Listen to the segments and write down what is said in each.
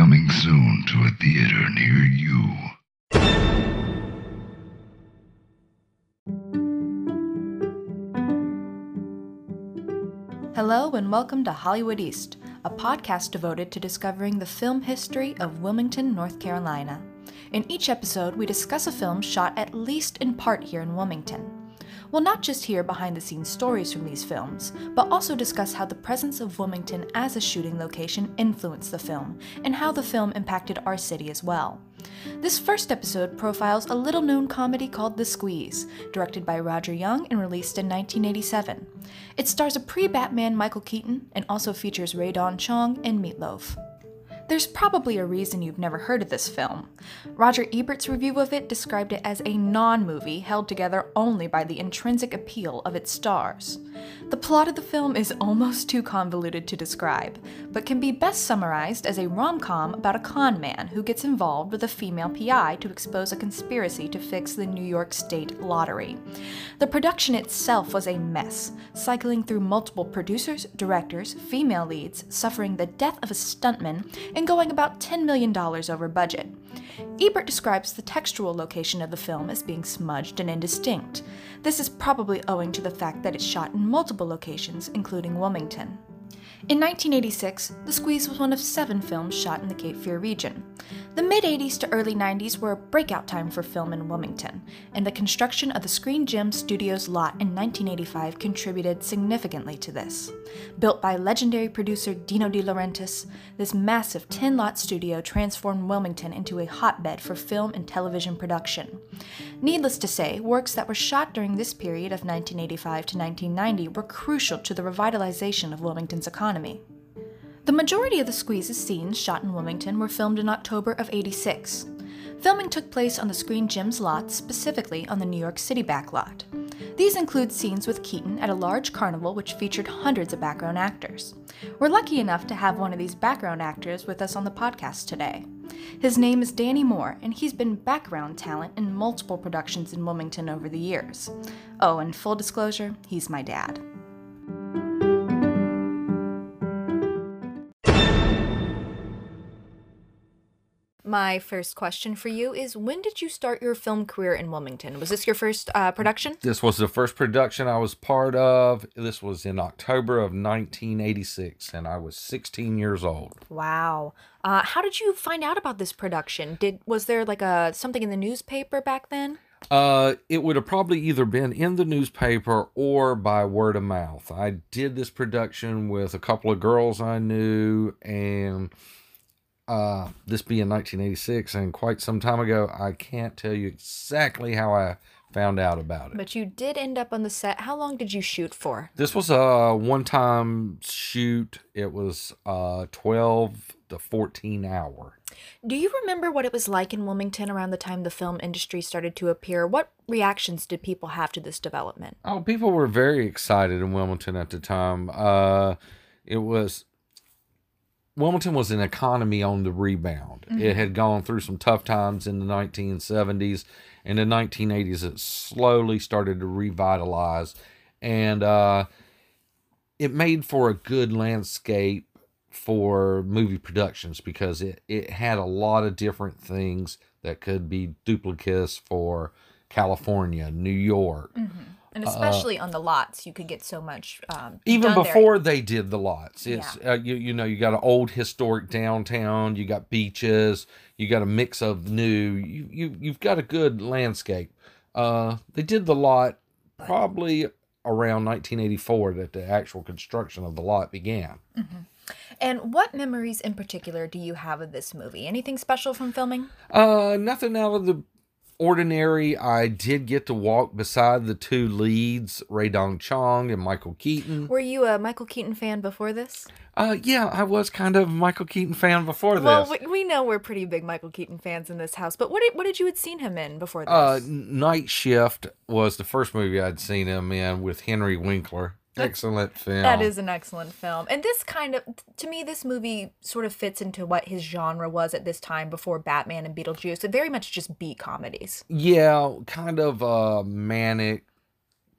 Coming soon to a theater near you. Hello and welcome to Hollywood East, a podcast devoted to discovering the film history of Wilmington, North Carolina. In each episode, we discuss a film shot at least in part here in Wilmington. We'll not just hear behind the scenes stories from these films, but also discuss how the presence of Wilmington as a shooting location influenced the film, and how the film impacted our city as well. This first episode profiles a little known comedy called The Squeeze, directed by Roger Young and released in 1987. It stars a pre Batman Michael Keaton and also features Rae Dawn Chong and Meatloaf. There's probably a reason you've never heard of this film. Roger Ebert's review of it described it as a non movie held together only by the intrinsic appeal of its stars. The plot of the film is almost too convoluted to describe, but can be best summarized as a rom com about a con man who gets involved with a female PI to expose a conspiracy to fix the New York State lottery. The production itself was a mess, cycling through multiple producers, directors, female leads, suffering the death of a stuntman, and going about $10 million over budget. Ebert describes the textual location of the film as being smudged and indistinct. This is probably owing to the fact that it's shot in multiple locations, including Wilmington. In 1986, The Squeeze was one of seven films shot in the Cape Fear region. The mid 80s to early 90s were a breakout time for film in Wilmington, and the construction of the Screen Gems Studios lot in 1985 contributed significantly to this. Built by legendary producer Dino De Laurentiis, this massive 10 lot studio transformed Wilmington into a hotbed for film and television production. Needless to say, works that were shot during this period of 1985 to 1990 were crucial to the revitalization of Wilmington's economy. The majority of the Squeeze's scenes shot in Wilmington were filmed in October of 86. Filming took place on the Screen Gems lot, specifically on the New York City backlot. These include scenes with Keaton at a large carnival which featured hundreds of background actors. We're lucky enough to have one of these background actors with us on the podcast today. His name is Danny Moore, and he's been background talent in multiple productions in Wilmington over the years. Oh, and full disclosure, he's my dad. My first question for you is When did you start your film career in Wilmington? Was this your first uh, production? This was the first production I was part of. This was in October of 1986, and I was 16 years old. Wow. Uh, how did you find out about this production? Did was there like a something in the newspaper back then? Uh, it would have probably either been in the newspaper or by word of mouth. I did this production with a couple of girls I knew, and uh, this being 1986 and quite some time ago, I can't tell you exactly how I found out about it. But you did end up on the set. How long did you shoot for? This was a one time shoot. It was uh, 12 to 14 hour. Do you remember what it was like in Wilmington around the time the film industry started to appear? What reactions did people have to this development? Oh, people were very excited in Wilmington at the time. Uh, it was Wilmington was an economy on the rebound. Mm-hmm. It had gone through some tough times in the 1970s. In the 1980s, it slowly started to revitalize. And uh, it made for a good landscape for movie productions because it, it had a lot of different things that could be duplicates for California, New York. Mm-hmm and uh, especially uh, on the lots you could get so much um, even before there. they did the lots it's yeah. uh, you, you know you got an old historic downtown you got beaches you got a mix of new you, you you've got a good landscape uh they did the lot probably around 1984 that the actual construction of the lot began mm-hmm. And what memories in particular do you have of this movie? Anything special from filming? Uh, nothing out of the ordinary, I did get to walk beside the two leads, Rae Dawn Chong and Michael Keaton. Were you a Michael Keaton fan before this? Uh, yeah, I was kind of a Michael Keaton fan before this. Well, we, we know we're pretty big Michael Keaton fans in this house, but what did, what did you had seen him in before this? Uh, Night Shift was the first movie I'd seen him in with Henry Winkler excellent film. That is an excellent film. And this kind of, to me, this movie sort of fits into what his genre was at this time before Batman and Beetlejuice. It very much just B comedies. Yeah, kind of a manic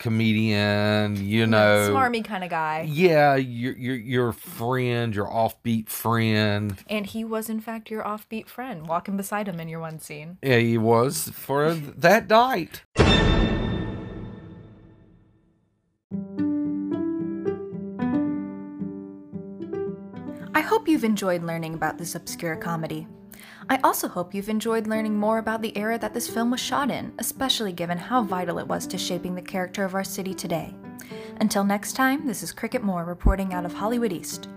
comedian, you know, smarmy kind of guy. Yeah, your your your friend, your offbeat friend. And he was in fact your offbeat friend, walking beside him in your one scene. Yeah, he was for that night. I hope you've enjoyed learning about this obscure comedy. I also hope you've enjoyed learning more about the era that this film was shot in, especially given how vital it was to shaping the character of our city today. Until next time, this is Cricket Moore reporting out of Hollywood East.